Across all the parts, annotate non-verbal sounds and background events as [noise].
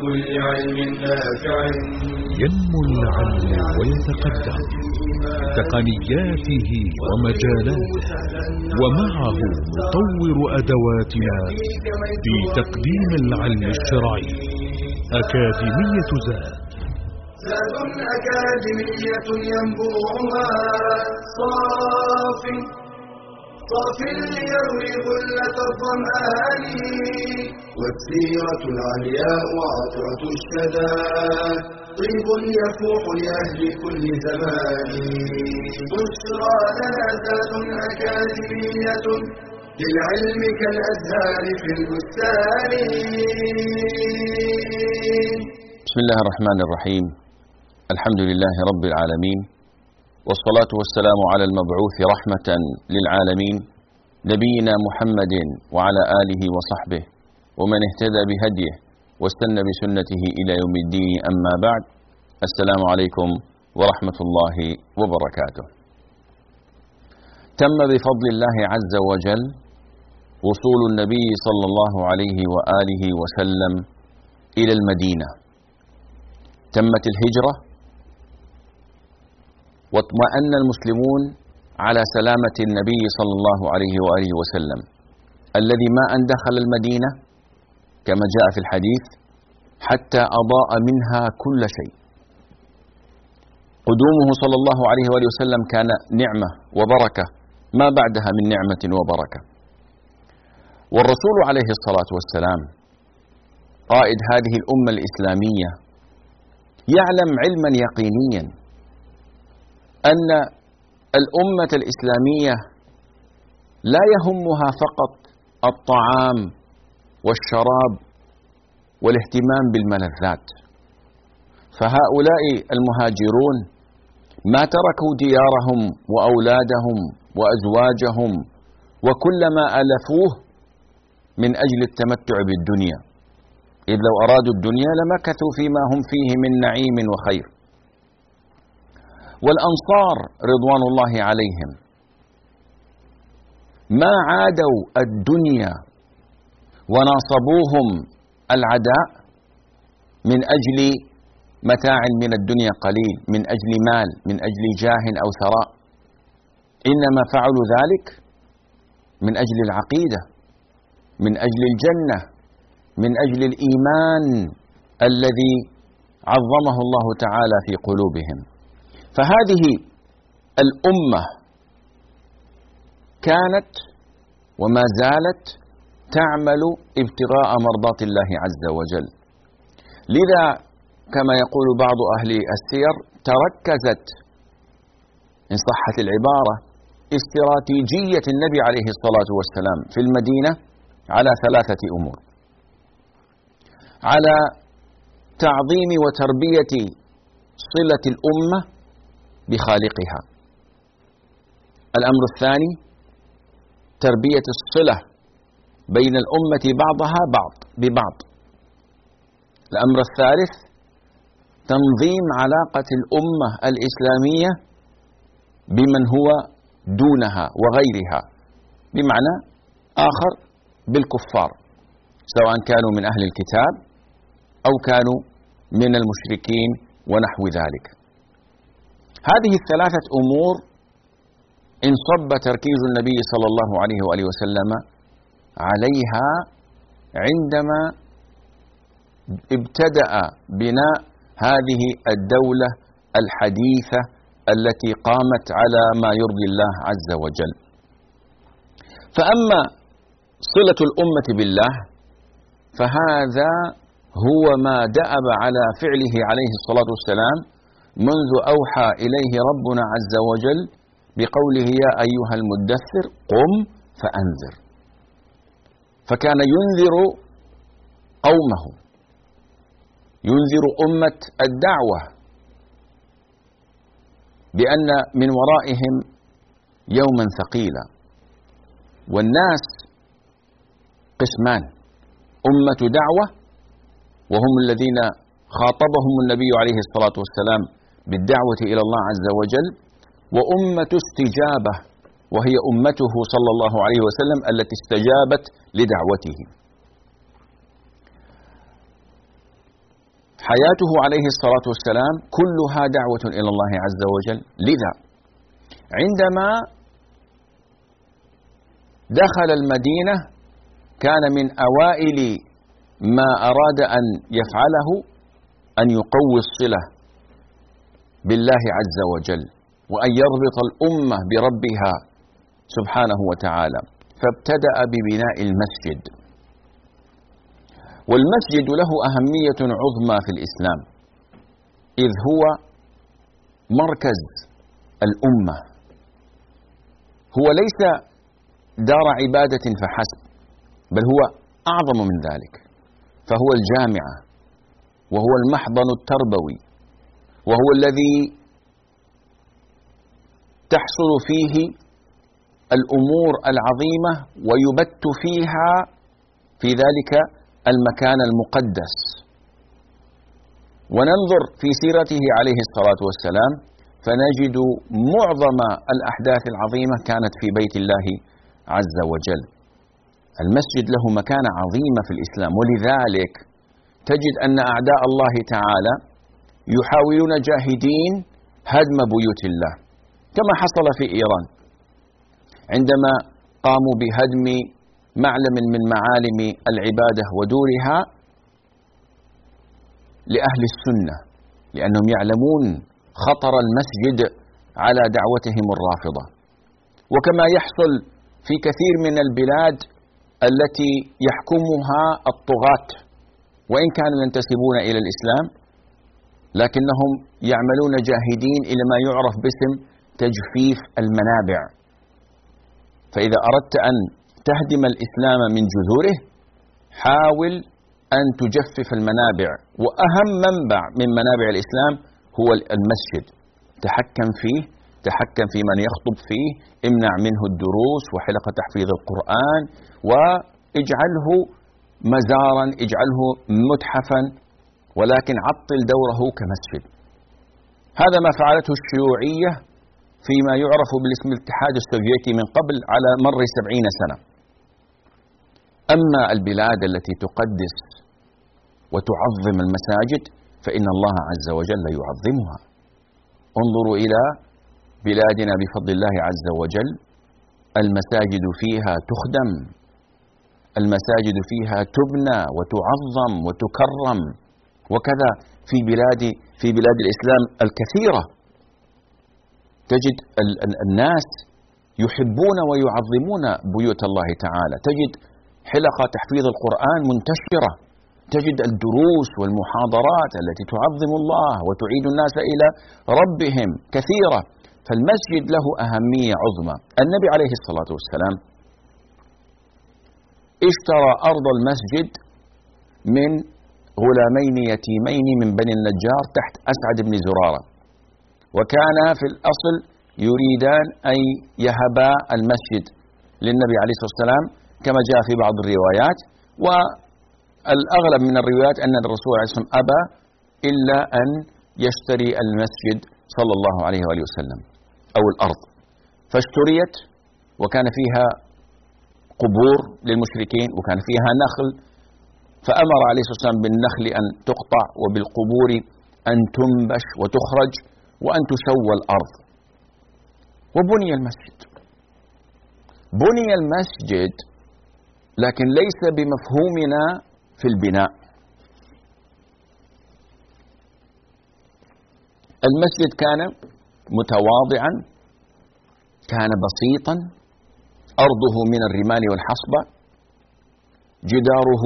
كل علم نافع. ينمو العلم ويتقدم تقنياته ومجالاته ومعه نطور أدواتنا في تقديم العلم الشرعي. أكاديمية زاد. زاد أكاديمية ينبوعها صاف صاف ليروي غلة الظمآن. والسيرة العلياء وعطرة الشدى. طيب يفوح لأهل كل زمان. بشرى لنا ذات أكاديمية للعلم كالأزهار في البستان. بسم الله الرحمن الرحيم. الحمد لله رب العالمين. والصلاة والسلام على المبعوث رحمة للعالمين نبينا محمد وعلى آله وصحبه ومن اهتدى بهديه واستنى بسنته إلى يوم الدين أما بعد السلام عليكم ورحمة الله وبركاته. تم بفضل الله عز وجل وصول النبي صلى الله عليه وآله وسلم إلى المدينة. تمت الهجرة واطمأن المسلمون على سلامة النبي صلى الله عليه وآله وسلم الذي ما أن دخل المدينة كما جاء في الحديث حتى أضاء منها كل شيء. قدومه صلى الله عليه وآله وسلم كان نعمة وبركة ما بعدها من نعمة وبركة. والرسول عليه الصلاة والسلام قائد هذه الأمة الإسلامية يعلم علما يقينيا أن الأمة الإسلامية لا يهمها فقط الطعام والشراب والاهتمام بالملذات. فهؤلاء المهاجرون ما تركوا ديارهم وأولادهم وأزواجهم وكل ما ألفوه من أجل التمتع بالدنيا. إذ لو أرادوا الدنيا لمكثوا فيما هم فيه من نعيم وخير. والأنصار رضوان الله عليهم. ما عادوا الدنيا وناصبوهم العداء من أجل متاع من الدنيا قليل من أجل مال من أجل جاه أو ثراء. إنما فعلوا ذلك من أجل العقيدة من أجل الجنة من أجل الإيمان الذي عظمه الله تعالى في قلوبهم. فهذه الأمة كانت وما زالت تعمل ابتغاء مرضات الله عز وجل. لذا كما يقول بعض أهل السير تركزت إن صحت العبارة استراتيجية النبي عليه الصلاة والسلام في المدينة على ثلاثة أمور. على تعظيم وتربية صلة الأمة بخالقها. الأمر الثاني تربية الصلة بين الأمة بعضها بعض ببعض. الأمر الثالث تنظيم علاقة الأمة الإسلامية بمن هو دونها وغيرها بمعنى آخر بالكفار سواء كانوا من أهل الكتاب أو كانوا من المشركين ونحو ذلك. هذه الثلاثة أمور انصب تركيز النبي صلى الله عليه وآله وسلم عليها عندما ابتدأ بناء هذه الدولة الحديثة التي قامت على ما يرضي الله عز وجل. فأما صلة الأمة بالله فهذا هو ما دأب على فعله عليه الصلاة والسلام منذ أوحى إليه ربنا عز وجل بقوله يا أيها المدثر قم فأنذر. فكان ينذر قومه. ينذر أمة الدعوة بأن من ورائهم يوما ثقيلا. والناس قسمان. أمة دعوة وهم الذين خاطبهم النبي عليه الصلاة والسلام بالدعوة إلى الله عز وجل وأمة استجابة وهي أمته صلى الله عليه وسلم التي استجابت لدعوته. حياته عليه الصلاة والسلام كلها دعوة إلى الله عز وجل لذا. عندما دخل المدينة كان من أوائل ما أراد أن يفعله أن يقوي الصلة. بالله عز وجل وأن يربط الأمة بربها سبحانه وتعالى. فابتدأ ببناء المسجد. والمسجد له أهمية عظمى في الإسلام إذ هو مركز الأمة. هو ليس دار عبادة فحسب بل هو أعظم من ذلك. فهو الجامعة وهو المحضن التربوي. وهو الذي تحصل فيه الأمور العظيمة ويبت فيها في ذلك المكان المقدس. وننظر في سيرته عليه الصلاة والسلام فنجد معظم الأحداث العظيمة كانت في بيت الله عز وجل. المسجد له مكانة عظيمة في الإسلام ولذلك تجد أن أعداء الله تعالى يحاولون جاهدين هدم بيوت الله. كما حصل في إيران. عندما قاموا بهدم معلم من معالم العبادة ودورها لأهل السنة لأنهم يعلمون خطر المسجد على دعوتهم الرافضة. وكما يحصل في كثير من البلاد التي يحكمها الطغاة. وإن كانوا ينتسبون إلى الإسلام لكنهم يعملون جاهدين إلى ما يعرف باسم تجفيف المنابع. فإذا أردت أن تهدم الإسلام من جذوره حاول أن تجفف المنابع. وأهم منبع من منابع الإسلام هو المسجد. تحكم فيه تحكم في من يخطب فيه امنع منه الدروس وحلقة تحفيظ القرآن وإجعله مزارا إجعله متحفا ولكن عطل دوره كمسجد. هذا ما فعلته الشيوعية فيما يعرف بالاسم الاتحاد السوفيتي من قبل على مر سبعين سنة. أما البلاد التي تقدس وتعظم المساجد فإن الله عز وجل يعظمها. انظروا إلى بلادنا بفضل الله عز وجل. المساجد فيها تخدم. المساجد فيها تبنى وتعظم وتكرم. وكذا في بلاد في بلاد الإسلام الكثيرة. تجد الناس يحبون ويعظمون بيوت الله تعالى. تجد حلقة تحفيظ القرآن منتشرة. تجد الدروس والمحاضرات التي تعظم الله وتعيد الناس إلى ربهم كثيرة. فالمسجد له أهمية عظمى. النبي عليه الصلاة والسلام اشترى أرض المسجد من غلامين يتيمين من بني النجار تحت أسعد بن زرارة. وكان في الأصل يريدان أن يهبا المسجد للنبي عليه الصلاة والسلام كما جاء في بعض الروايات. والأغلب من الروايات أن الرسول عليه الصلاة والسلام أبى إلا أن يشتري المسجد صلى الله عليه وآله وسلم أو الأرض. فاشتريت وكان فيها قبور للمشركين وكان فيها نخل فأمر عليه الصلاة والسلام بالنخل أن تقطع وبالقبور أن تنبش وتخرج وأن تسوى الأرض. وبني المسجد. بني المسجد لكن ليس بمفهومنا في البناء. المسجد كان متواضعا كان بسيطا أرضه من الرمال والحصبة جداره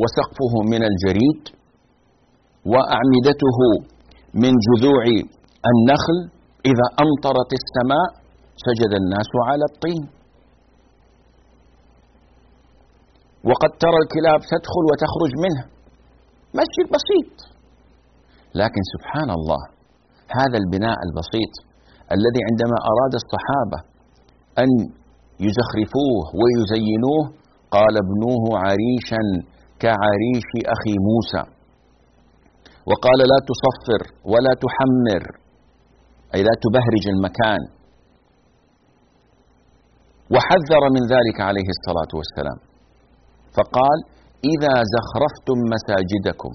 وسقفه من الجريد وأعمدته من جذوع النخل إذا أمطرت السماء سجد الناس على الطين. وقد ترى الكلاب تدخل وتخرج منه. مسجد بسيط. لكن سبحان الله هذا البناء البسيط الذي عندما أراد الصحابة أن يزخرفوه ويزينوه قال ابنوه عريشا كعريش أخي موسى. وقال لا تصفر ولا تحمر أي لا تبهرج المكان. وحذر من ذلك عليه الصلاة والسلام. فقال إذا زخرفتم مساجدكم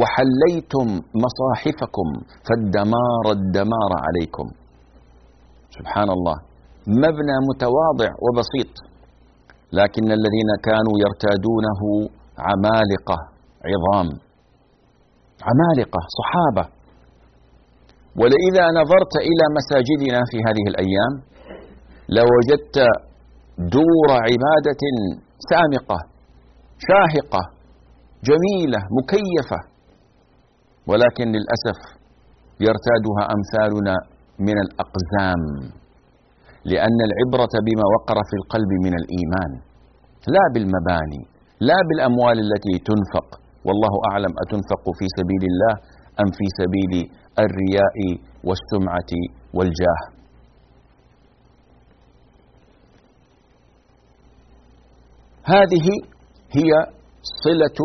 وحليتم مصاحفكم فالدمار الدمار عليكم. سبحان الله. مبنى متواضع وبسيط. لكن الذين كانوا يرتادونه عمالقة عظام. عمالقة صحابة. ولئذا نظرت إلى مساجدنا في هذه الأيام لوجدت دور عبادة سامقة شاهقة جميلة مكيفة. ولكن للأسف يرتادها أمثالنا من الأقزام. لأن العبرة بما وقر في القلب من الإيمان لا بالمباني لا بالأموال التي تنفق. والله أعلم أتنفق في سبيل الله أم في سبيل الرياء والسمعة والجاه. هذه هي صلة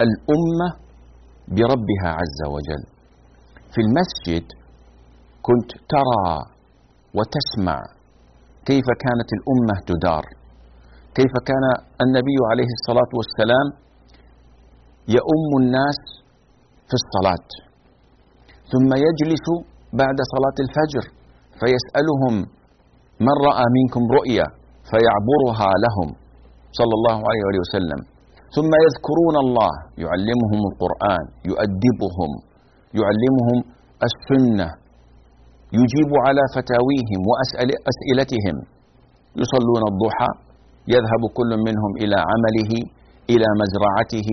الأمة بربها عز وجل. في المسجد كنت ترى وتسمع كيف كانت الأمة تدار كيف كان النبي عليه الصلاة والسلام يؤم الناس في الصلاة ثم يجلس بعد صلاة الفجر فيسألهم من رأى منكم رؤيا فيعبرها لهم صلى الله عليه وسلم. ثم يذكرون الله يعلمهم القرآن يؤدبهم يعلمهم السنة يجيب على فتاويهم واسئلتهم يصلون الضحى يذهب كل منهم إلى عمله إلى مزرعته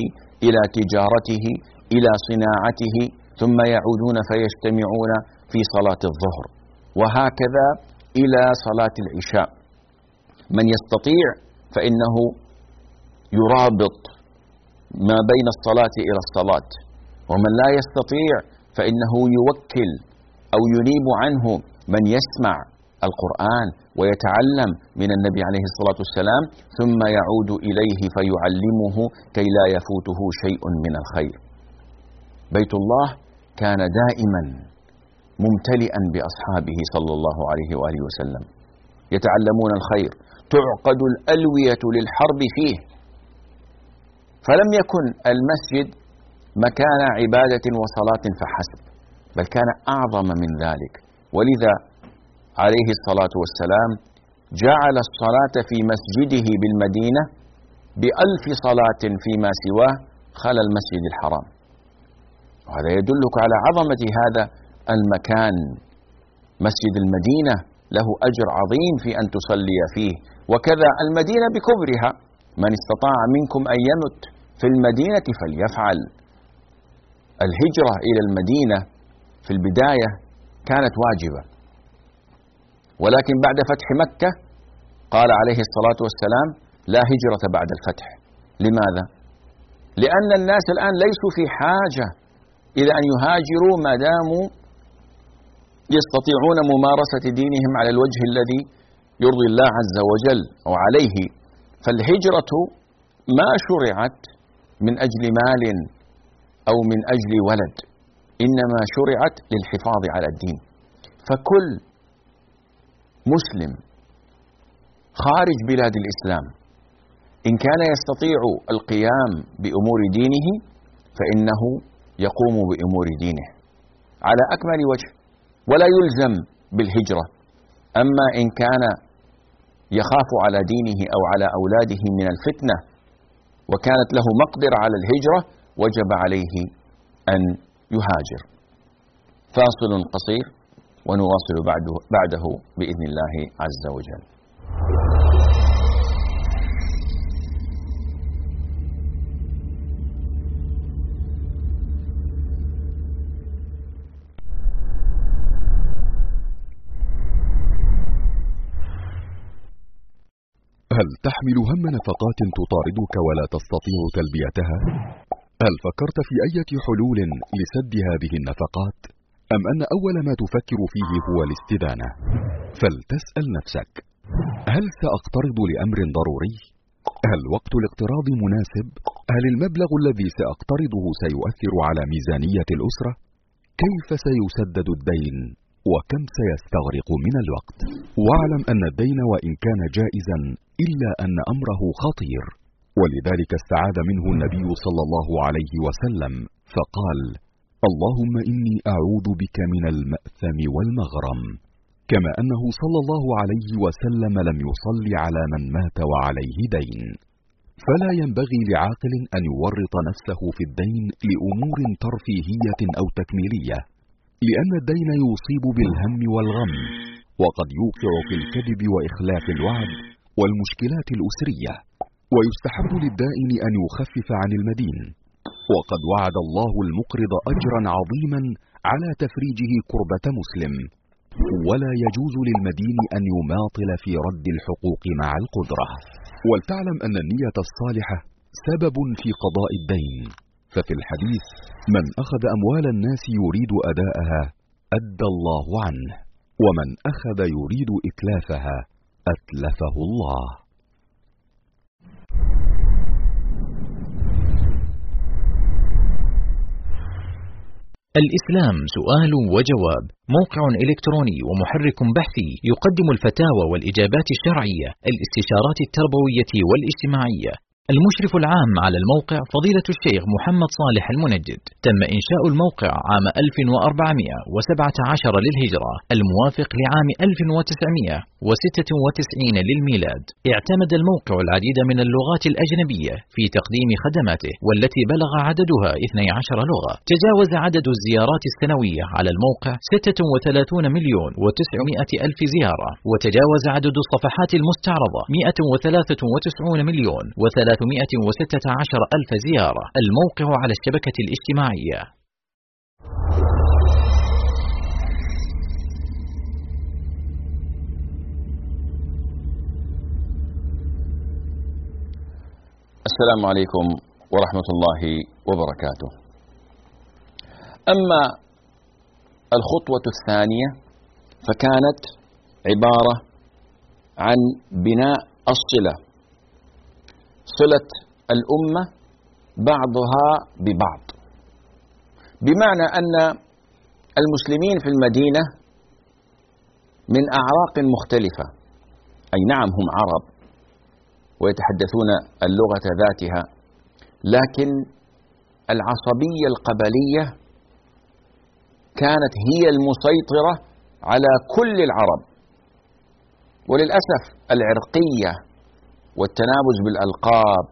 إلى تجارته إلى صناعته ثم يعودون فيجتمعون في صلاة الظهر. وهكذا إلى صلاة العشاء. من يستطيع فإنه يرابط ما بين الصلاة إلى الصلاة. ومن لا يستطيع فإنه يوكل أو ينيب عنه من يسمع القرآن ويتعلم من النبي عليه الصلاة والسلام ثم يعود إليه فيعلمه كي لا يفوته شيء من الخير. بيت الله كان دائما ممتلئا بأصحابه صلى الله عليه وآله وسلم. يتعلمون الخير، تعقد الألوية للحرب فيه. فلم يكن المسجد مكان عبادة وصلاة فحسب، بل كان أعظم من ذلك، ولذا عليه الصلاة والسلام جعل الصلاة في مسجده بالمدينة بألف صلاة فيما سواه خلا المسجد الحرام. وهذا يدلك على عظمة هذا المكان. مسجد المدينة له أجر عظيم في أن تصلي فيه. وكذا المدينة بكبرها. من استطاع منكم أن يمت في المدينة فليفعل. الهجرة إلى المدينة في البداية كانت واجبة. ولكن بعد فتح مكة قال عليه الصلاة والسلام لا هجرة بعد الفتح. لماذا؟ لأن الناس الآن ليسوا في حاجة إلى أن يهاجروا ما داموا يستطيعون ممارسة دينهم على الوجه الذي يرضي الله عز وجل أو عليه فالهجرة ما شرعت من أجل مال أو من أجل ولد. إنما شرعت للحفاظ على الدين. فكل مسلم خارج بلاد الإسلام إن كان يستطيع القيام بأمور دينه فإنه يقوم بأمور دينه. على أكمل وجه ولا يلزم بالهجرة. أما إن كان يخاف على دينه أو على أولاده من الفتنة وكانت له مقدرة على الهجرة وجب عليه أن يهاجر فاصل قصير ونواصل بعده, بعده بإذن الله عز وجل. هل تحمل هم نفقات تطاردك ولا تستطيع تلبيتها؟ هل فكرت في أية حلول لسد هذه النفقات؟ أم أن أول ما تفكر فيه هو الاستدانة فلتسأل نفسك هل سأقترض لأمر ضروري؟ هل وقت الاقتراض مناسب؟ هل المبلغ الذي سأقترضه سيؤثر على ميزانية الأسرة؟ كيف سيسدد الدين؟ وكم سيستغرق من الوقت؟ واعلم أن الدين وإن كان جائزا إلا أن أمره خطير ولذلك استعاذ منه النبي صلى الله عليه وسلم فقال اللهم إني أعوذ بك من المأثم والمغرم. كما أنه صلى الله عليه وسلم لم يصل على من مات وعليه دين. فلا ينبغي لعاقل أن يورط نفسه في الدين لأمور ترفيهية أو تكميلية لأن الدين يصيب بالهم والغم وقد يوقع في الكذب وإخلاف الوعد والمشكلات الأسرية. ويستحب للدائن أن يخفف عن المدين. وقد وعد الله المقرض اجرا عظيما على تفريجه كربه مسلم. ولا يجوز للمدين أن يماطل في رد الحقوق مع القدرة. ولتعلم أن النية الصالحة سبب في قضاء الدين. ففي الحديث من أخذ أموال الناس يريد أداءها أدى الله عنه. ومن أخذ يريد إتلافها أتلفه الله. الإسلام سؤال وجواب. موقع إلكتروني ومحرك بحثي يقدم الفتاوى والإجابات الشرعية الاستشارات التربوية والاجتماعية. المشرف العام على الموقع فضيلة الشيخ محمد صالح المنجد. تم إنشاء الموقع عام 1417 للهجرة الموافق لعام 1996 للميلاد. اعتمد الموقع العديد من اللغات الأجنبية في تقديم خدماته والتي بلغ عددها 12 لغة. تجاوز عدد الزيارات السنوية على الموقع 36 مليون و900 ألف زيارة وتجاوز عدد الصفحات المستعرضة 193 مليون و3 316 ألف زيارة. الموقع على الشبكة الاجتماعية. السلام عليكم ورحمة الله وبركاته. أما الخطوة الثانية فكانت عبارة عن بناء الصلة صلة الأمة بعضها ببعض. بمعنى أن المسلمين في المدينة من أعراق مختلفة. أي نعم هم عرب ويتحدثون اللغة ذاتها لكن العصبية القبلية كانت هي المسيطرة على كل العرب. وللأسف العرقية والتنابز بالألقاب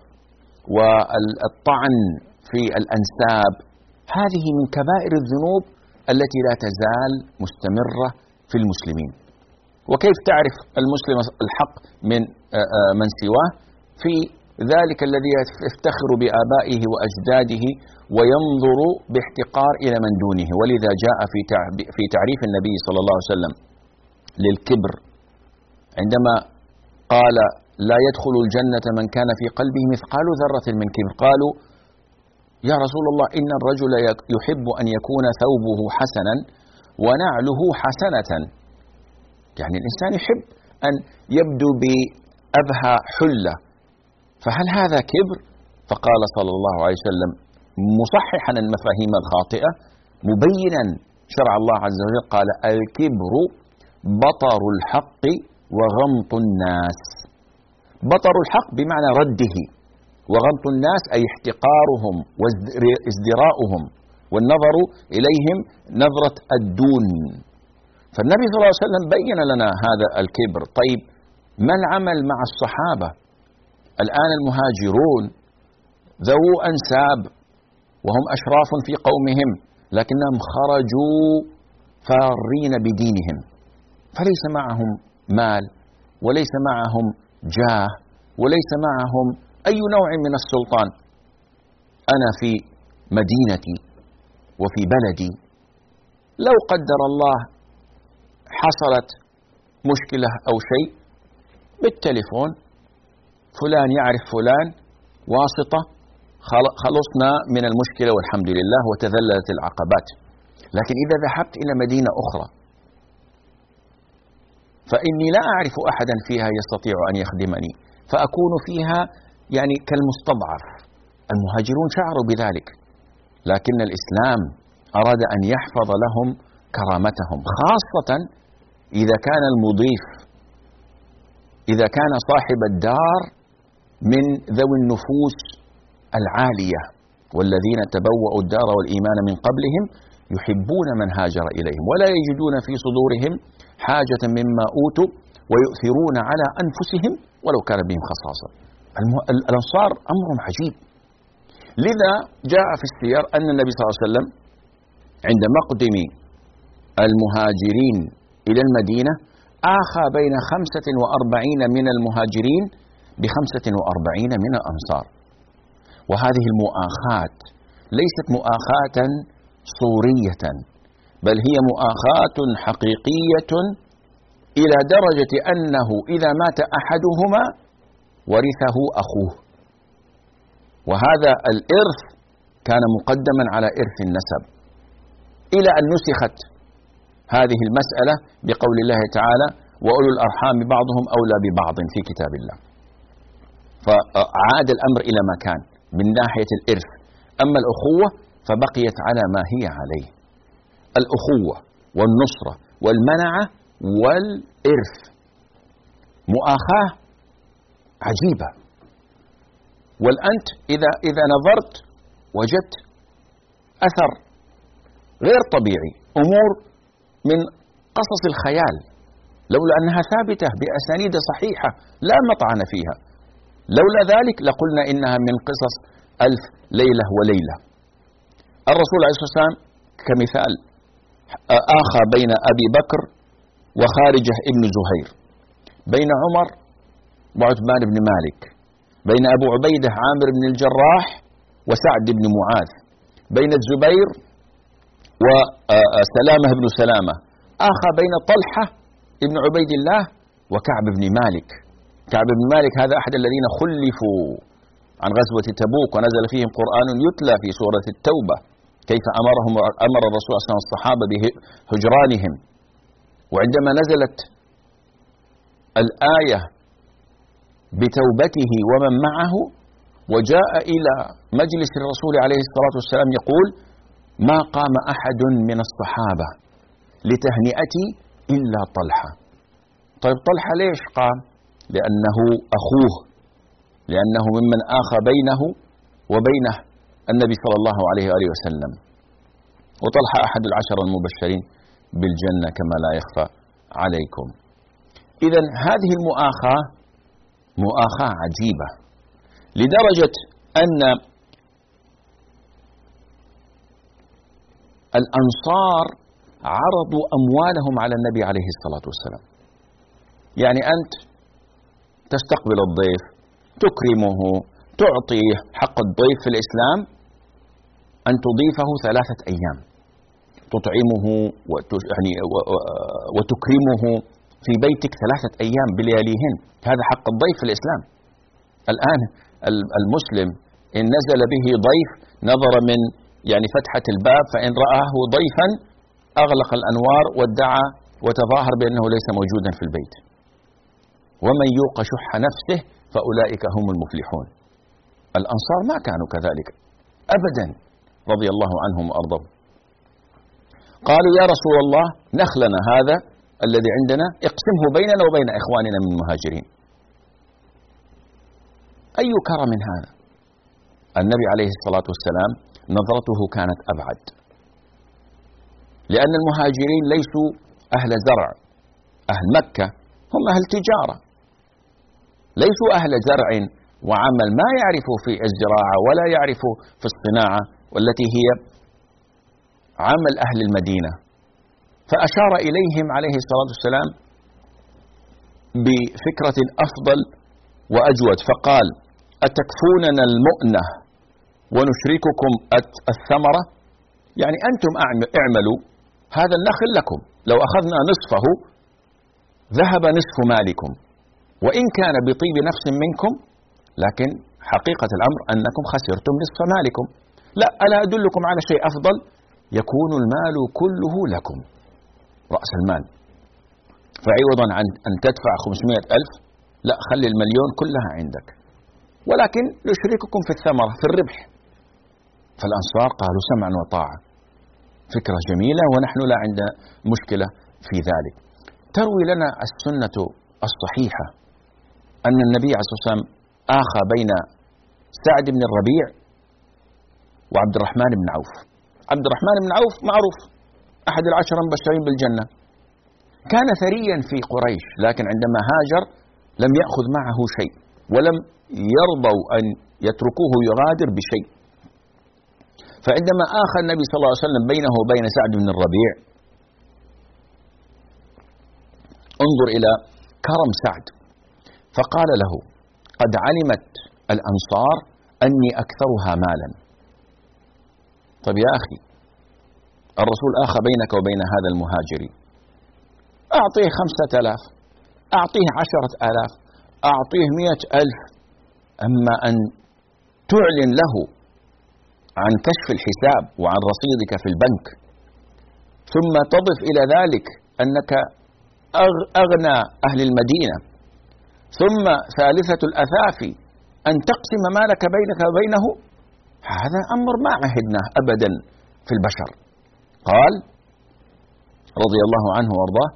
والطعن في الأنساب هذه من كبائر الذنوب التي لا تزال مستمرة في المسلمين. وكيف تعرف المسلم الحق من آه، آه، من سواه؟ في ذلك الذي يفتخر بآبائه وأجداده وينظر باحتقار إلى من دونه. ولذا جاء في في تعريف النبي صلى الله عليه وسلم للكبر. عندما قال لا يدخل الجنة من كان في قلبه مثقال ذرة من كبر قالوا يا رسول الله إن الرجل يحب أن يكون ثوبه حسنا ونعله حسنة. يعني الإنسان يحب أن يبدو بأبهى حلة. فهل هذا كبر؟ فقال صلى الله عليه وسلم مصححا المفاهيم الخاطئة مبينا شرع الله عز وجل قال الكبر بطر الحق وغمط الناس. بطر الحق بمعنى رده. وغمط الناس أي احتقارهم وازدراؤهم والنظر إليهم نظرة الدون. فالنبي صلى الله عليه وسلم بين لنا هذا الكبر. طيب ما العمل مع الصحابة؟ الآن المهاجرون ذو أنساب وهم أشراف في قومهم لكنهم خرجوا فارين بدينهم. فليس معهم مال وليس معهم جاه وليس معهم أي نوع من السلطان. أنا في مدينتي وفي بلدي. لو قدر الله حصلت مشكلة أو شيء بالتليفون فلان يعرف فلان واسطة خلصنا من المشكلة والحمد لله وتذللت العقبات. لكن إذا ذهبت إلى مدينة أخرى فإني لا أعرف أحدا فيها يستطيع أن يخدمني فأكون فيها يعني كالمستضعف. المهاجرون شعروا بذلك لكن الإسلام أراد أن يحفظ لهم كرامتهم خاصة إذا كان المضيف إذا كان صاحب الدار من ذوي النفوس العالية والذين تبوأوا الدار والإيمان من قبلهم يحبون من هاجر إليهم ولا يجدون في صدورهم حاجة مما أوتوا ويؤثرون على أنفسهم ولو كان بهم خصاصة. الأنصار أمرهم عجيب. لذا جاء في السير أن النبي صلى الله عليه وسلم عند مقدم المهاجرين إلى المدينة آخى بين خمسة وأربعين من المهاجرين بخمسة وأربعين من الأنصار. وهذه المؤاخاة ليست مؤاخاة صورية. بل هي مؤاخاة حقيقية إلى درجة أنه إذا مات أحدهما ورثه أخوه. وهذا الإرث كان مقدما على إرث النسب. إلى أن نسخت هذه المسألة بقول الله تعالى وأولو الأرحام بعضهم أولى ببعض في كتاب الله. فعاد الأمر إلى ما كان من ناحية الإرث. أما الأخوة فبقيت على ما هي عليه. الأخوة والنصرة والمنعة والإرث. مؤاخاة عجيبة. والأنت إذا إذا نظرت وجدت أثر غير طبيعي. أمور من قصص الخيال. لولا أنها ثابتة بأسانيد صحيحة لا مطعن فيها. لولا ذلك لقلنا إنها من قصص ألف ليلة وليلة. الرسول عليه الصلاة والسلام كمثال آخى بين أبي بكر وخارجة ابن زهير. بين عمر وعثمان بن مالك. بين أبو عبيدة عامر بن الجراح وسعد بن معاذ. بين الزبير وسلامة بن سلامة. آخى بين طلحة ابن عبيد الله وكعب بن مالك. كعب بن مالك هذا أحد الذين خلفوا عن غزوة تبوك ونزل فيهم قرآن يتلى في سورة التوبة. كيف أمرهم أمر الرسول صلى الله عليه وسلم الصحابة بهجرانهم. وعندما نزلت الآية بتوبته ومن معه وجاء إلى مجلس الرسول عليه الصلاة والسلام يقول ما قام أحد من الصحابة لتهنئتي إلا طلحة. طيب طلحة ليش قام؟ لأنه أخوه لأنه ممن آخى بينه وبينه. النبي صلى الله عليه وآله وسلم. وطلحة أحد العشر المبشرين بالجنة كما لا يخفى عليكم. إذا هذه المؤاخاة مؤاخاة عجيبة لدرجة أن الأنصار عرضوا أموالهم على النبي عليه الصلاة والسلام. يعني أنت تستقبل الضيف تكرمه تعطيه حق الضيف في الإسلام أن تضيفه ثلاثة أيام. تطعمه يعني وتكرمه في بيتك ثلاثة أيام بلياليهن. هذا حق الضيف في الإسلام. الآن المسلم إن نزل به ضيف نظر من يعني فتحة الباب فإن رآه ضيفا أغلق الأنوار وادعى وتظاهر بأنه ليس موجودا في البيت. ومن يوق شح نفسه فأولئك هم المفلحون. الأنصار ما كانوا كذلك. أبدا. رضي الله عنهم وأرضهم. قالوا يا رسول الله نخلنا هذا الذي عندنا اقسمه بيننا وبين إخواننا من المهاجرين. أي كرم هذا؟ النبي عليه الصلاة والسلام نظرته كانت أبعد. لأن المهاجرين ليسوا أهل زرع أهل مكة هم أهل تجارة. ليسوا أهل زرع وعمل ما يعرفوا في الزراعة ولا يعرفوا في الصناعة. والتي هي عمل أهل المدينة. فأشار إليهم عليه الصلاة والسلام بفكرة أفضل وأجود فقال أتكفوننا المؤنة ونشرككم الثمرة؟ يعني أنتم اعملوا هذا النخل لكم لو أخذنا نصفه ذهب نصف مالكم وإن كان بطيب نفس منكم لكن حقيقة الأمر أنكم خسرتم نصف مالكم. لا ألا أدلكم على شيء أفضل. يكون المال كله لكم رأس المال. فعوضا عن أن تدفع 500 ألف لا خلي المليون كلها عندك. ولكن يشرككم في الثمرة في الربح. فالأنصار قالوا سمعا وطاعة فكرة جميلة ونحن لا عندنا مشكلة في ذلك. تروي لنا السنة الصحيحة أن النبي عليه الصلاة والسلام آخى بين سعد بن الربيع وعبد الرحمن بن عوف. عبد الرحمن بن عوف معروف. أحد العشرة المبشرين بالجنة. كان ثريا في قريش لكن عندما هاجر لم يأخذ معه شيء ولم يرضوا أن يتركوه يغادر بشيء. فعندما آخى النبي صلى الله عليه وسلم بينه وبين سعد بن الربيع انظر إلى كرم سعد. فقال له قد علمت الأنصار أني أكثرها مالا. طيب يا أخي الرسول آخى بينك وبين هذا المهاجري أعطيه خمسة آلاف أعطيه عشرة آلاف أعطيه مئة ألف. أما أن تعلن له عن كشف الحساب وعن رصيدك في البنك ثم تضف إلى ذلك أنك أغنى أهل المدينة. ثم ثالثة الأثافي أن تقسم مالك بينك وبينه هذا أمر ما عهدناه أبدا في البشر. قال رضي الله عنه وأرضاه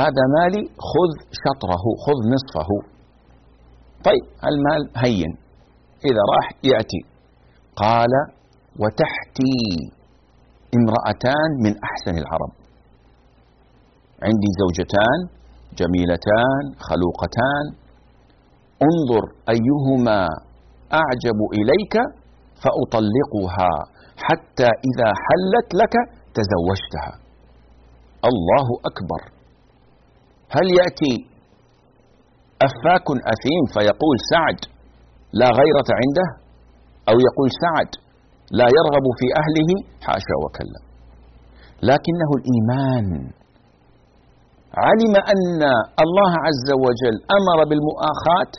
هذا مالي خذ شطره خذ نصفه. طيب المال هين إذا راح يأتي. قال وتحتي امرأتان من أحسن العرب. عندي زوجتان جميلتان خلوقتان. انظر أيهما أعجب إليك فأطلقها حتى إذا حلت لك تزوجتها. الله أكبر. هل يأتي أفاك أثيم فيقول سعد لا غيرة عنده؟ أو يقول سعد لا يرغب في أهله؟ حاشا وكلا لكنه الإيمان. علم أن الله عز وجل أمر بالمؤاخاة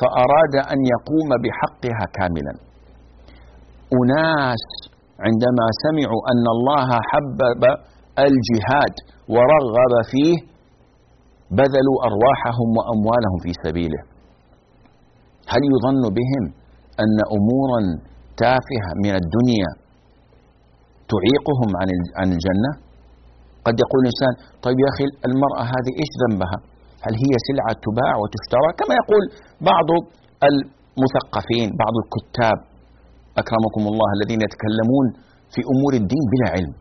فأراد أن يقوم بحقها كاملا. أناس عندما سمعوا أن الله حبب الجهاد ورغب فيه بذلوا أرواحهم وأموالهم في سبيله. هل يظن بهم أن أمورا تافهة من الدنيا تعيقهم عن الجنة؟ قد يقول الإنسان طيب يا أخي المرأة هذه إيش ذنبها؟ هل هي سلعة تباع وتشترى؟ كما يقول بعض المثقفين بعض الكتاب أكرمكم الله الذين يتكلمون في أمور الدين بلا علم.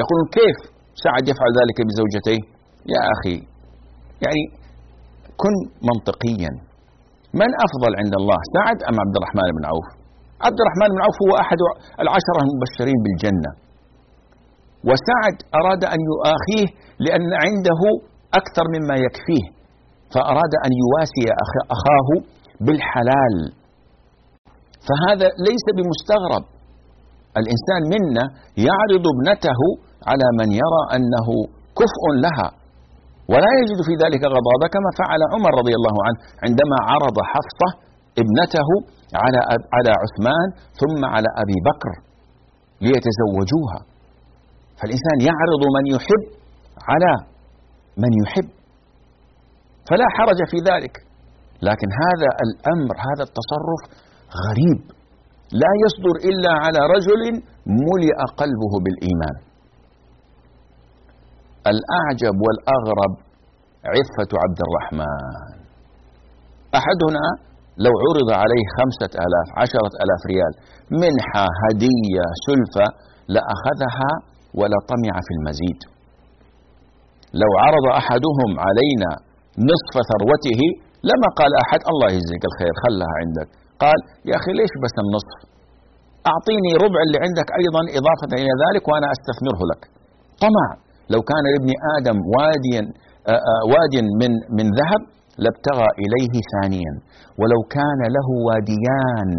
يقولون كيف سعد يفعل ذلك بزوجتيه؟ يا أخي يعني كن منطقيا. من أفضل عند الله سعد أم عبد الرحمن بن عوف؟ عبد الرحمن بن عوف هو أحد العشرة المبشرين بالجنة. وسعد أراد أن يؤاخيه لأن عنده أكثر مما يكفيه فأراد أن يواسي أخاه بالحلال. فهذا ليس بمستغرب. الإنسان منا يعرض ابنته على من يرى أنه كفء لها ولا يجد في ذلك غضاضة كما فعل عمر رضي الله عنه عندما عرض حفصة ابنته على على عثمان ثم على أبي بكر ليتزوجوها. فالإنسان يعرض من يحب على من يحب. فلا حرج في ذلك. لكن هذا الأمر هذا التصرف غريب. لا يصدر إلا على رجل ملئ قلبه بالإيمان. الأعجب والأغرب عفة عبد الرحمن. أحدنا لو عرض عليه خمسة آلاف عشرة آلاف ريال منحة هدية سلفة لأخذها ولا طمع في المزيد. لو عرض أحدهم علينا نصف ثروته لما قال أحد الله يجزيك الخير خلها عندك. قال يا أخي ليش بس النصف؟ أعطيني ربع اللي عندك أيضا إضافة إلى ذلك وأنا أستثمره لك. طمع. لو كان لابن آدم واديا واد من من ذهب لابتغى إليه ثانيا. ولو كان له واديان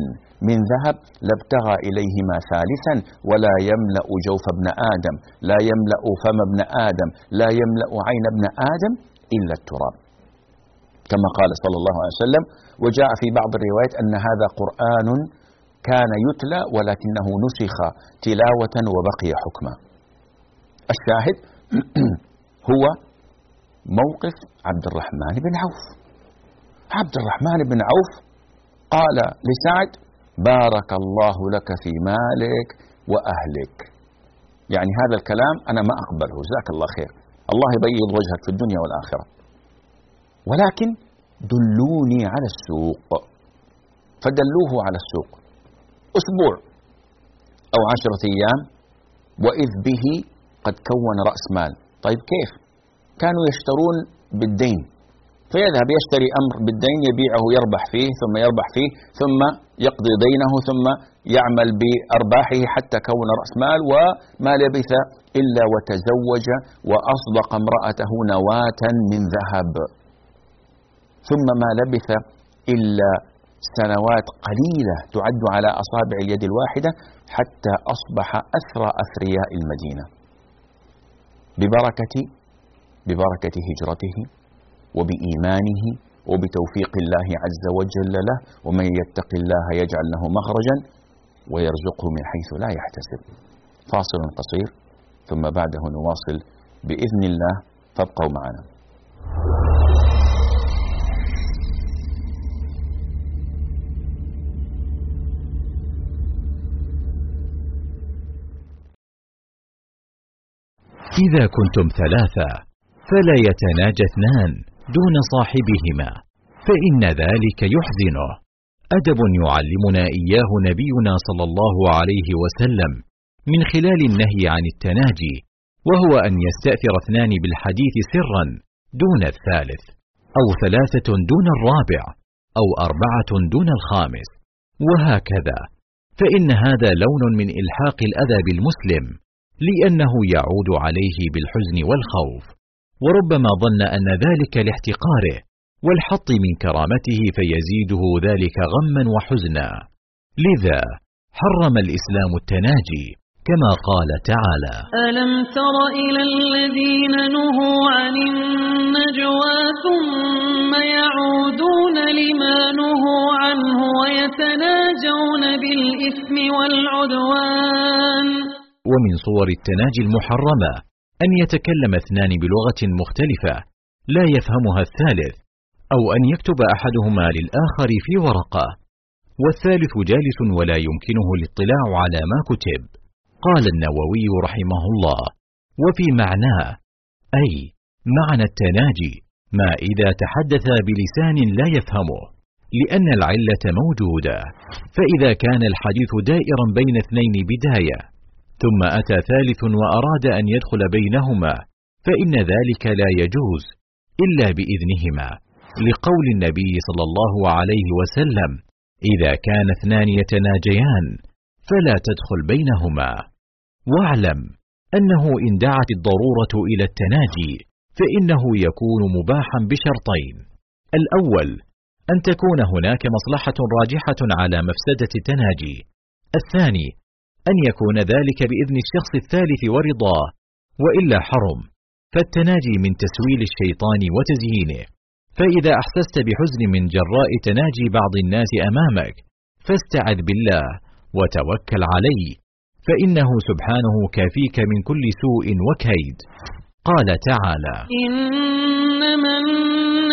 من ذهب لابتغى إليهما ثالثا ولا يملأ جوف ابن آدم لا يملأ فم ابن آدم لا يملأ عين ابن آدم إلا التراب. كما قال صلى الله عليه وسلم وجاء في بعض الروايات أن هذا قرآن كان يتلى ولكنه نسخ تلاوة وبقي حكما. الشاهد [clears throat] هو موقف عبد الرحمن بن عوف. عبد الرحمن بن عوف قال لسعد بارك الله لك في مالك وأهلك. يعني هذا الكلام أنا ما أقبله. جزاك الله خير. الله يبيض وجهك في الدنيا والآخرة. ولكن دلوني على السوق. فدلوه على السوق. أسبوع أو عشرة أيام وإذ به قد كون رأس مال. طيب كيف؟ كانوا يشترون بالدين. فيذهب يشتري أمر بالدين يبيعه يربح فيه ثم يربح فيه ثم يقضي دينه ثم يعمل بأرباحه حتى كون رأس مال وما لبث إلا وتزوج وأصدق امرأته نواة من ذهب. ثم ما لبث إلا سنوات قليلة تعد على أصابع اليد الواحدة حتى أصبح أثرى أثرياء المدينة. ببركة ببركة هجرته وبإيمانه وبتوفيق الله عز وجل له ومن يتق الله يجعل له مخرجا ويرزقه من حيث لا يحتسب. فاصل قصير ثم بعده نواصل بإذن الله. فابقوا معنا. إذا كنتم ثلاثة فلا يتناجى اثنان. دون صاحبهما فإن ذلك يحزنه. أدب يعلمنا إياه نبينا صلى الله عليه وسلم من خلال النهي عن التناجي وهو أن يستأثر اثنان بالحديث سرا دون الثالث أو ثلاثة دون الرابع أو أربعة دون الخامس وهكذا. فإن هذا لون من إلحاق الأذى بالمسلم لأنه يعود عليه بالحزن والخوف. وربما ظن أن ذلك لاحتقاره والحط من كرامته فيزيده ذلك غما وحزنا. لذا حرم الإسلام التناجي كما قال تعالى ألم تر إلى الذين نهوا عن النجوى ثم يعودون لما نهوا عنه ويتناجون بالإثم والعدوان؟ ومن صور التناجي المحرمة أن يتكلم اثنان بلغة مختلفة لا يفهمها الثالث أو أن يكتب أحدهما للآخر في ورقة. والثالث جالس ولا يمكنه الاطلاع على ما كتب. قال النووي رحمه الله وفي معناه أي معنى التناجي ما إذا تحدث بلسان لا يفهمه لأن العلة موجودة. فإذا كان الحديث دائرا بين اثنين بداية ثم أتى ثالث وأراد أن يدخل بينهما فإن ذلك لا يجوز إلا بإذنهما لقول النبي صلى الله عليه وسلم إذا كان اثنان يتناجيان فلا تدخل بينهما. واعلم أنه إن دعت الضرورة إلى التناجي فإنه يكون مباحا بشرطين الأول أن تكون هناك مصلحة راجحة على مفسدة التناجي الثاني أن يكون ذلك بإذن الشخص الثالث ورضاه وإلا حرم. فالتناجي من تسويل الشيطان وتزيينه فإذا أحسست بحزن من جراء تناجي بعض الناس أمامك فاستعذ بالله وتوكل عليه فإنه سبحانه كافيك من كل سوء وكيد. قال تعالى إنما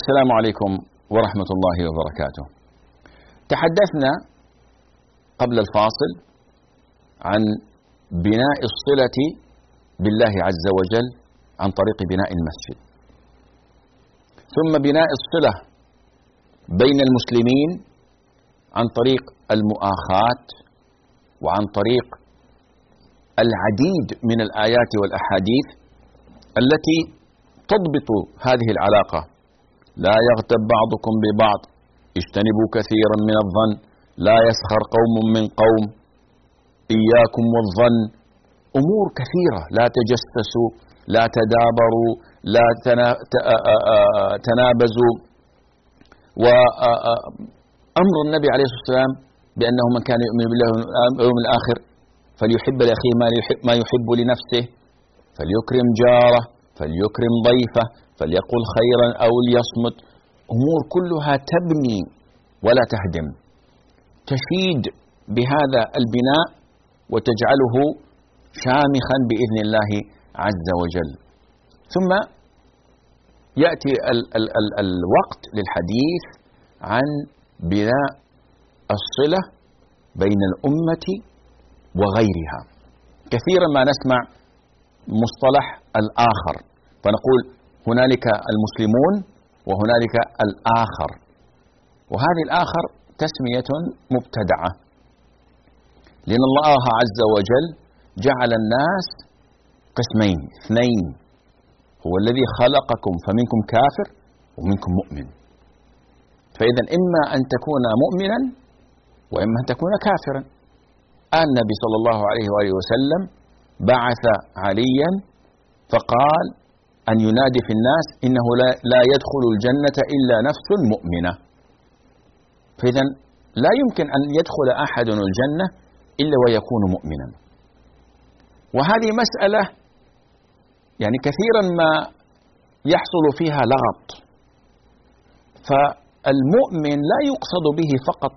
السلام عليكم ورحمة الله وبركاته. تحدثنا قبل الفاصل عن بناء الصلة بالله عز وجل عن طريق بناء المسجد. ثم بناء الصلة بين المسلمين عن طريق المؤاخاة وعن طريق العديد من الآيات والأحاديث التي تضبط هذه العلاقة لا يغتب بعضكم ببعض. اجتنبوا كثيرا من الظن. لا يسخر قوم من قوم. إياكم والظن. أمور كثيرة. لا تجسسوا. لا تدابروا. لا تنابزوا. وأمر النبي عليه الصلاة والسلام بأنه من كان يؤمن بالله واليوم الآخر فليحب لأخيه ما يحب لنفسه. فليكرم جاره. فليكرم ضيفه. فليقل خيرا أو ليصمت. أمور كلها تبني ولا تهدم. تشيد بهذا البناء وتجعله شامخا بإذن الله عز وجل. ثم يأتي ال ال ال الوقت للحديث عن بناء الصلة بين الأمة وغيرها. كثيرا ما نسمع مصطلح الآخر. فنقول هنالك المسلمون وهنالك الآخر. وهذه الآخر تسمية مبتدعة. لأن الله عز وجل جعل الناس قسمين اثنين. هو الذي خلقكم فمنكم كافر ومنكم مؤمن. فإذا إما أن تكون مؤمنا وإما أن تكون كافرا. النبي صلى الله عليه وآله وسلم بعث عليا فقال أن ينادي في الناس إنه لا, يدخل الجنة إلا نفس مؤمنة. فإذا لا يمكن أن يدخل أحد الجنة إلا ويكون مؤمنا. وهذه مسألة يعني كثيرا ما يحصل فيها لغط. فالمؤمن لا يقصد به فقط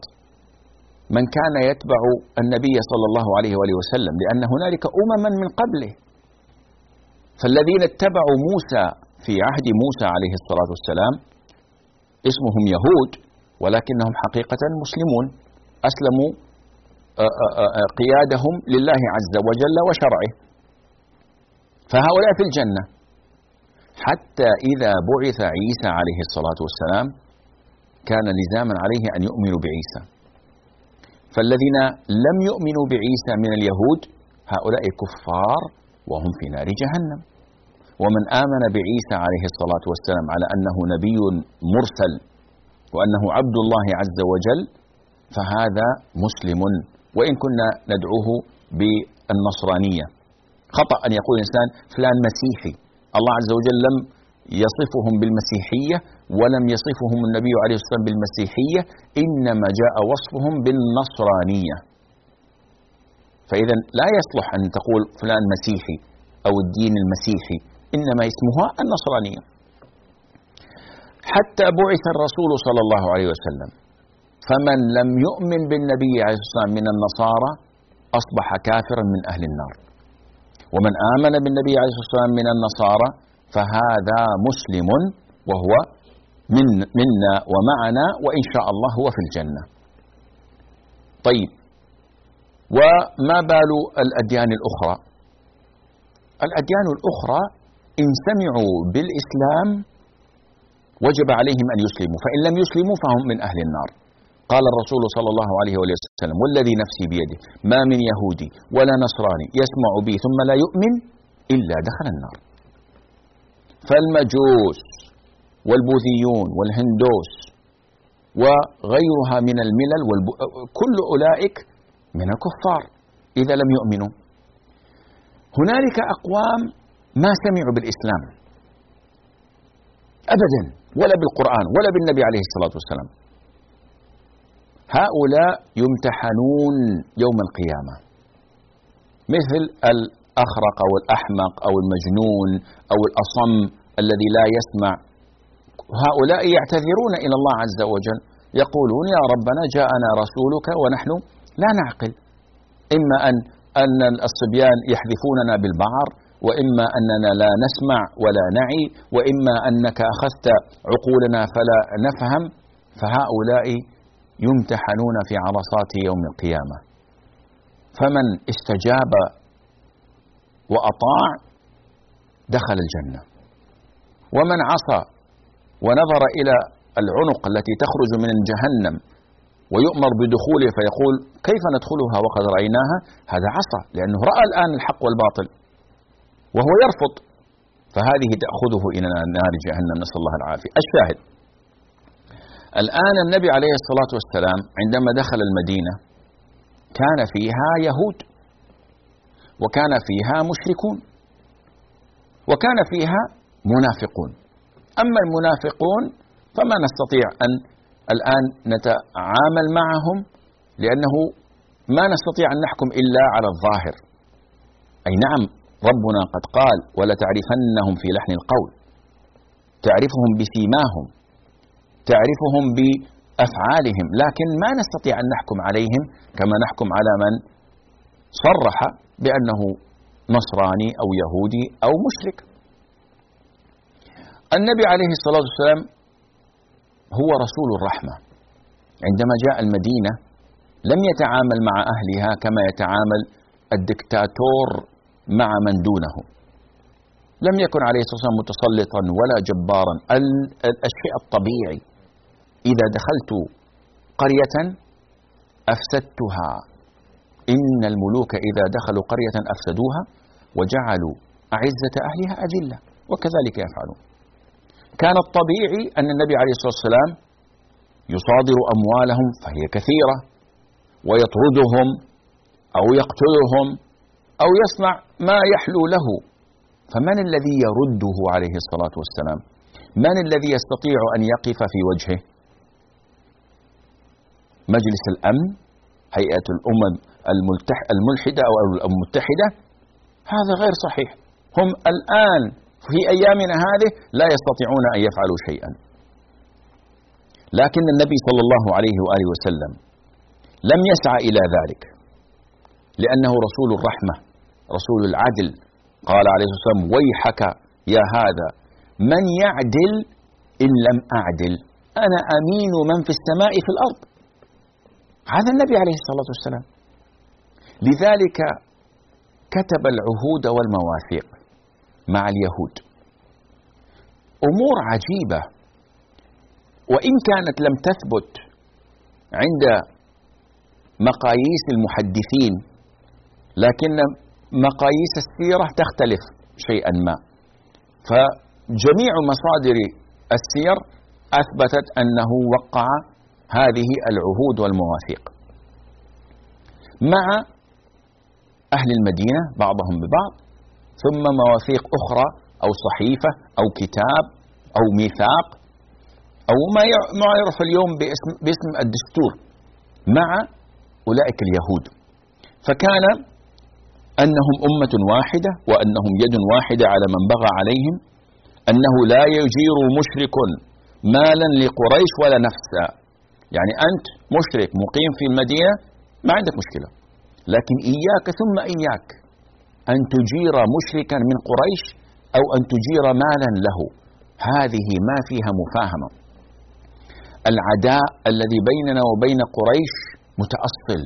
من كان يتبع النبي صلى الله عليه وآله وسلم لأن هنالك امما من قبله. فالذين اتبعوا موسى في عهد موسى عليه الصلاة والسلام اسمهم يهود ولكنهم حقيقة مسلمون. أسلموا قيادهم لله عز وجل وشرعه. فهؤلاء في الجنة. حتى إذا بعث عيسى عليه الصلاة والسلام كان لزاما عليه أن يؤمنوا بعيسى. فالذين لم يؤمنوا بعيسى من اليهود هؤلاء كفار وهم في نار جهنم. ومن آمن بعيسى عليه الصلاة والسلام على أنه نبي مرسل وأنه عبد الله عز وجل فهذا مسلم. وإن كنا ندعوه بالنصرانية. خطأ أن يقول الإنسان فلان مسيحي. الله عز وجل لم يصفهم بالمسيحية ولم يصفهم النبي عليه الصلاة والسلام بالمسيحية إنما جاء وصفهم بالنصرانية. فإذا لا يصلح أن تقول فلان مسيحي أو الدين المسيحي إنما اسمها النصرانية حتى بعث الرسول صلى الله عليه وسلم فمن لم يؤمن بالنبي عليه الصلاة والسلام من النصارى أصبح كافرا من أهل النار. ومن آمن بالنبي عليه الصلاة والسلام من النصارى فهذا مسلم وهو من منا ومعنا وإن شاء الله هو في الجنة. طيب وما بال الأديان الأخرى؟ الأديان الأخرى إن سمعوا بالإسلام وجب عليهم أن يسلموا، فإن لم يسلموا فهم من أهل النار. قال الرسول صلى الله عليه وسلم والذي نفسي بيده ما من يهودي ولا نصراني يسمع بي ثم لا يؤمن إلا دخل النار فالمجوس والبوذيون والهندوس وغيرها من الملل والب... كل أولئك من الكفار. إذا لم يؤمنوا. هنالك أقوام ما سمعوا بالإسلام. أبدا. ولا بالقرآن ولا بالنبي عليه الصلاة والسلام. هؤلاء يمتحنون يوم القيامة. مثل الأخرق أو الأحمق أو المجنون أو الأصم الذي لا يسمع. هؤلاء يعتذرون إلى الله عز وجل. يقولون يا ربنا جاءنا رسولك ونحن لا نعقل. إما أن أن الصبيان يحذفوننا بالبعر وإما أننا لا نسمع ولا نعي وإما أنك أخذت عقولنا فلا نفهم فهؤلاء يمتحنون في عرصات يوم القيامة. فمن استجاب وأطاع دخل الجنة. ومن عصى ونظر إلى العنق التي تخرج من جهنم ويؤمر بدخوله فيقول كيف ندخلها وقد رأيناها؟ هذا عصى لأنه رأى الآن الحق والباطل وهو يرفض. فهذه تأخذه إلى نار جهنم نسأل الله العافية. الشاهد الآن النبي عليه الصلاة والسلام عندما دخل المدينة كان فيها يهود وكان فيها مشركون وكان فيها منافقون. أما المنافقون فما نستطيع أن الآن نتعامل معهم لأنه ما نستطيع أن نحكم إلا على الظاهر. أي نعم ربنا قد قال ولا تعرفنهم في لحن القول. تعرفهم بسيماهم تعرفهم بأفعالهم لكن ما نستطيع أن نحكم عليهم كما نحكم على من صرح بأنه نصراني أو يهودي أو مشرك. النبي عليه الصلاة والسلام هو رسول الرحمة. عندما جاء المدينة لم يتعامل مع أهلها كما يتعامل الدكتاتور مع من دونه. لم يكن عليه الصلاة والسلام متسلطا ولا جبارا. الشيء الطبيعي. إذا دخلت قرية أفسدتها. إن الملوك إذا دخلوا قرية أفسدوها وجعلوا أعزة أهلها أذلة. وكذلك يفعلون. كان الطبيعي أن النبي عليه الصلاة والسلام يصادر أموالهم فهي كثيرة ويطردهم أو يقتلهم أو يصنع ما يحلو له. فمن الذي يرده عليه الصلاة والسلام؟ من الذي يستطيع أن يقف في وجهه؟ مجلس الأمن؟ هيئة الأمم الملحدة أو المتحدة؟ هذا غير صحيح. هم الآن في أيامنا هذه لا يستطيعون أن يفعلوا شيئا. لكن النبي صلى الله عليه وآله وسلم لم يسعى إلى ذلك لأنه رسول الرحمة رسول العدل. قال عليه الصلاة والسلام ويحك يا هذا من يعدل إن لم أعدل؟ أنا أمين من في السماء في الأرض. هذا النبي عليه الصلاة والسلام. لذلك كتب العهود والمواثيق. مع اليهود. أمور عجيبة. وإن كانت لم تثبت عند مقاييس المحدثين لكن مقاييس السيرة تختلف شيئا ما. فجميع مصادر السير أثبتت أنه وقع هذه العهود والمواثيق. مع أهل المدينة بعضهم ببعض ثم مواثيق أخرى أو صحيفة أو كتاب أو ميثاق أو ما يعرف اليوم باسم, باسم الدستور مع أولئك اليهود. فكان أنهم أمة واحدة وأنهم يد واحدة على من بغى عليهم أنه لا يجير مشرك مالا لقريش ولا نفسا. يعني أنت مشرك مقيم في المدينة ما عندك مشكلة لكن إياك ثم إياك. أن تجير مشركا من قريش أو أن تجير مالا له. هذه ما فيها مفاهمة. العداء الذي بيننا وبين قريش متأصل.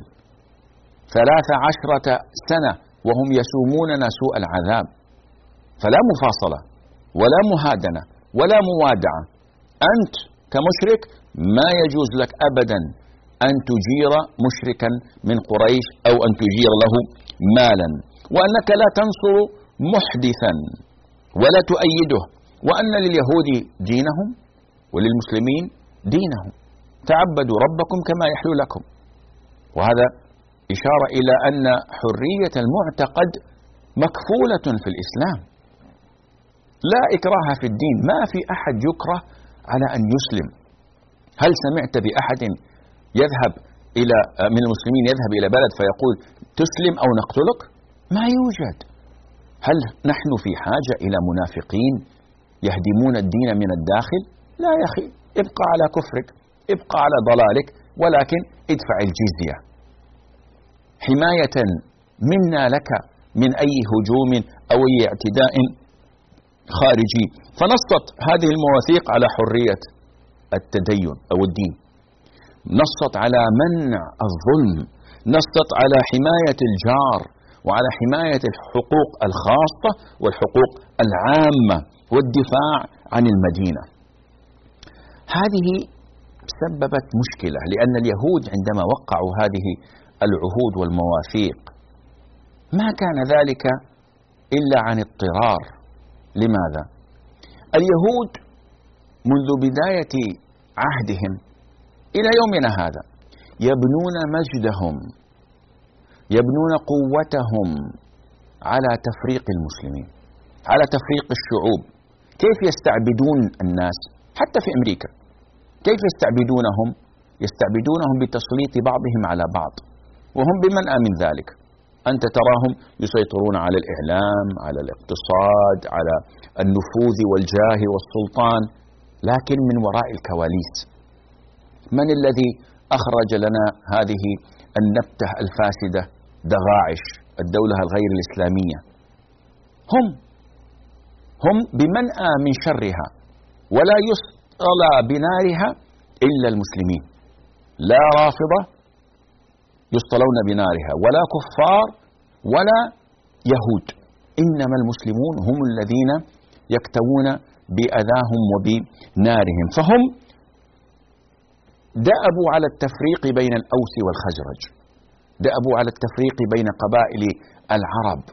ثلاث عشرة سنة وهم يسوموننا سوء العذاب. فلا مفاصلة ولا مهادنة ولا موادعة. أنت كمشرك ما يجوز لك أبدا أن تجير مشركا من قريش أو أن تجير له مالا. وأنك لا تنصر محدثا ولا تؤيده وأن لليهود دينهم وللمسلمين دينهم. تعبدوا ربكم كما يحلو لكم. وهذا إشارة إلى أن حرية المعتقد مكفولة في الإسلام. لا إكراه في الدين. ما في أحد يكره على أن يسلم. هل سمعت بأحد يذهب إلى من المسلمين يذهب إلى بلد فيقول تسلم أو نقتلك؟ ما يوجد. هل نحن في حاجة إلى منافقين يهدمون الدين من الداخل؟ لا يا أخي ابقى على كفرك ابقى على ضلالك ولكن ادفع الجزية. حماية منا لك من أي هجوم أو أي اعتداء خارجي. فنصت هذه المواثيق على حرية التدين أو الدين. نصت على منع الظلم. نصت على حماية الجار. وعلى حماية الحقوق الخاصة والحقوق العامة والدفاع عن المدينة هذه سببت مشكلة لأن اليهود عندما وقعوا هذه العهود والمواثيق ما كان ذلك إلا عن اضطرار لماذا؟ اليهود منذ بداية عهدهم إلى يومنا هذا يبنون مجدهم يبنون قوتهم على تفريق المسلمين على تفريق الشعوب. كيف يستعبدون الناس؟ حتى في أمريكا. كيف يستعبدونهم؟ يستعبدونهم بتسليط بعضهم على بعض. وهم بمنأى من ذلك. أنت تراهم يسيطرون على الإعلام على الاقتصاد على النفوذ والجاه والسلطان لكن من وراء الكواليس. من الذي أخرج لنا هذه النبتة الفاسدة؟ دغاعش الدولة الغير الإسلامية. هم هم بمنأى من شرها ولا يصلى بنارها إلا المسلمين. لا رافضة يصطلون بنارها ولا كفار ولا يهود. إنما المسلمون هم الذين يكتوون بأذاهم وبنارهم. فهم دأبوا على التفريق بين الأوس والخزرج. دأبوا على التفريق بين قبائل العرب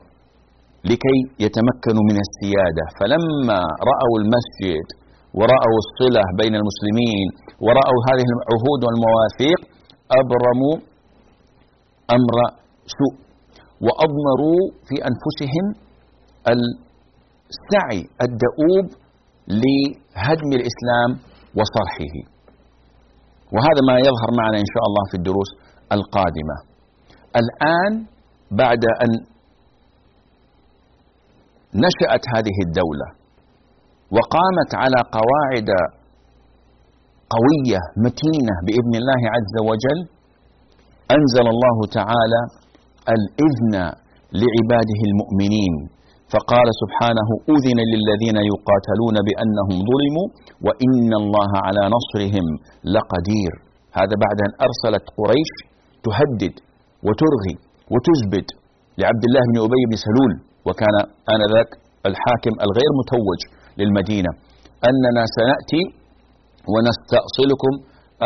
لكي يتمكنوا من السيادة. فلما رأوا المسجد ورأوا الصلة بين المسلمين ورأوا هذه العهود والمواثيق أبرموا أمر سوء وأضمروا في أنفسهم السعي الدؤوب لهدم الإسلام وصرحه. وهذا ما يظهر معنا إن شاء الله في الدروس القادمة. الآن بعد أن نشأت هذه الدولة وقامت على قواعد قوية متينة بإذن الله عز وجل أنزل الله تعالى الإذن لعباده المؤمنين. فقال سبحانه أذن للذين يقاتلون بأنهم ظلموا وإن الله على نصرهم لقدير. هذا بعد أن أرسلت قريش تهدد وترغي وتزبد لعبد الله بن أبي بن سلول وكان آنذاك الحاكم الغير متوج للمدينة أننا سنأتي ونستأصلكم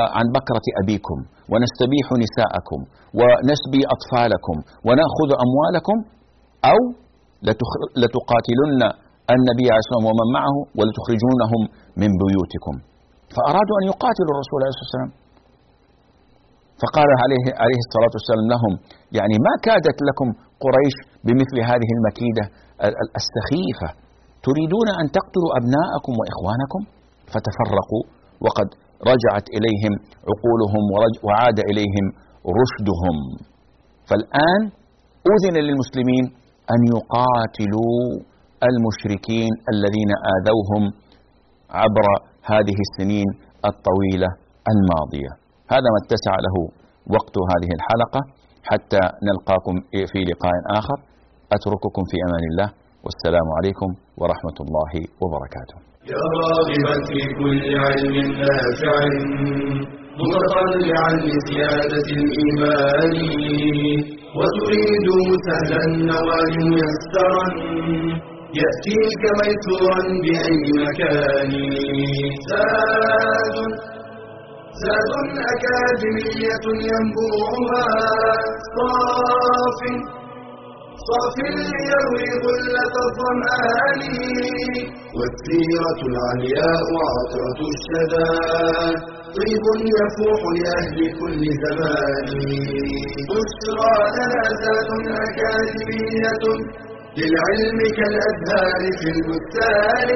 آه، عن بكرة أبيكم ونستبيح نساءكم ونسبي أطفالكم ونأخذ أموالكم أو لتقاتلن النبي عليه الصلاة والسلام ومن معه ولتخرجونهم من بيوتكم. فأرادوا أن يقاتلوا الرسول عليه الصلاة والسلام. فقال عليه عليه الصلاة والسلام لهم يعني ما كادت لكم قريش بمثل هذه المكيدة السخيفة. تريدون أن تقتلوا أبناءكم وإخوانكم؟ فتفرقوا وقد رجعت إليهم عقولهم وعاد إليهم رشدهم. فالآن أذن للمسلمين أن يقاتلوا المشركين الذين آذوهم عبر هذه السنين الطويلة الماضية. هذا ما اتسع له وقت هذه الحلقة حتى نلقاكم في لقاء آخر. أترككم في أمان الله. والسلام عليكم ورحمة الله وبركاته. يا راغبا في كل علم نافع متطلعا لزيادة الإيمان وتريد سهلا النوال ميسرا يأتيك ميسورا بأي مكان. زاد زاد أكاديمية ينبوعها. صاف صاف ليروي غلة الظمآن. والسيرة العلياء عطرة الشدى. طيب يفوح لأهل كل زمان. بشرى لنا زاد أكاديمية للعلم كالأزهار في البستان.